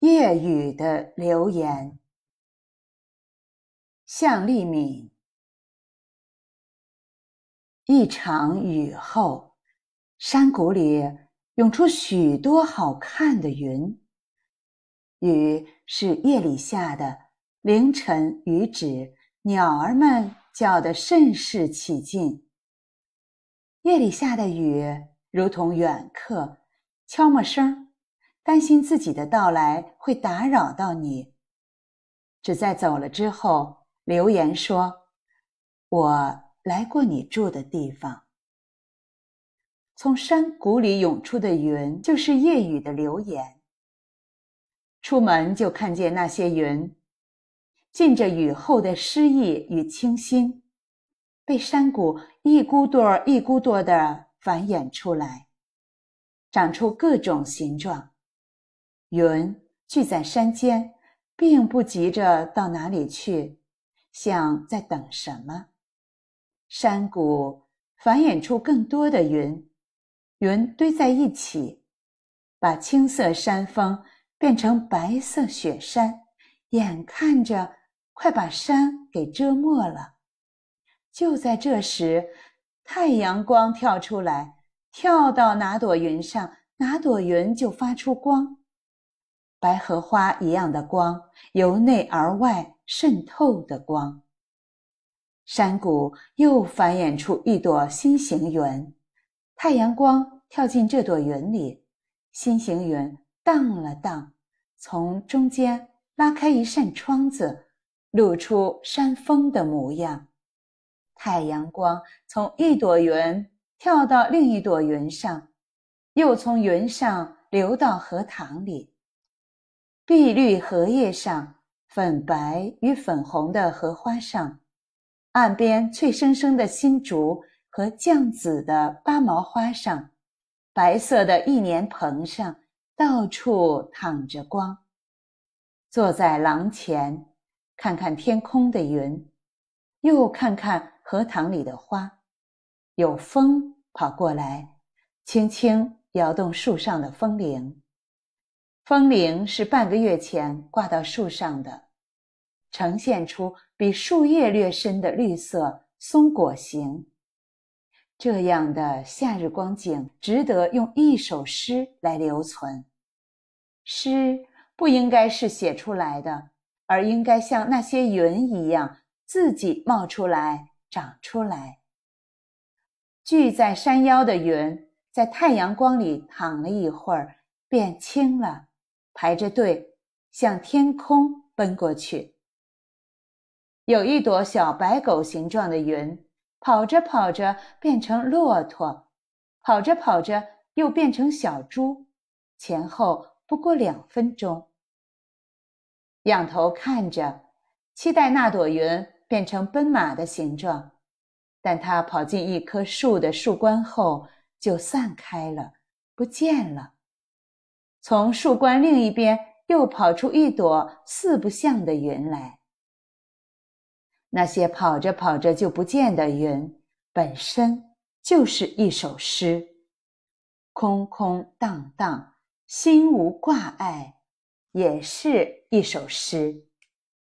夜雨的留言，向立敏。一场雨后，山谷里涌出许多好看的云。雨是夜里下的，凌晨雨止，鸟儿们叫得甚是起劲。夜里下的雨，如同远客，悄没声。担心自己的到来会打扰到你，只在走了之后留言说：“我来过你住的地方。”从山谷里涌出的云，就是夜雨的留言。出门就看见那些云，浸着雨后的诗意与清新，被山谷一股朵一股朵的繁衍出来，长出各种形状。云聚在山间，并不急着到哪里去，像在等什么。山谷繁衍出更多的云，云堆在一起，把青色山峰变成白色雪山，眼看着快把山给遮没了。就在这时，太阳光跳出来，跳到哪朵云上，哪朵云就发出光。白荷花一样的光，由内而外渗透的光。山谷又繁衍出一朵心形云，太阳光跳进这朵云里，心形云荡了荡，从中间拉开一扇窗子，露出山峰的模样。太阳光从一朵云跳到另一朵云上，又从云上流到荷塘里。碧绿荷叶上，粉白与粉红的荷花上，岸边翠生生的新竹和绛紫的八毛花上，白色的一年棚上，到处淌着光。坐在廊前，看看天空的云，又看看荷塘里的花，有风跑过来，轻轻摇动树上的风铃。风铃是半个月前挂到树上的，呈现出比树叶略深的绿色松果形。这样的夏日光景，值得用一首诗来留存。诗不应该是写出来的，而应该像那些云一样，自己冒出来、长出来。聚在山腰的云，在太阳光里躺了一会儿，变轻了。排着队向天空奔过去。有一朵小白狗形状的云，跑着跑着变成骆驼，跑着跑着又变成小猪，前后不过两分钟。仰头看着，期待那朵云变成奔马的形状，但它跑进一棵树的树冠后就散开了，不见了。从树冠另一边又跑出一朵四不像的云来。那些跑着跑着就不见的云，本身就是一首诗。空空荡荡，心无挂碍，也是一首诗。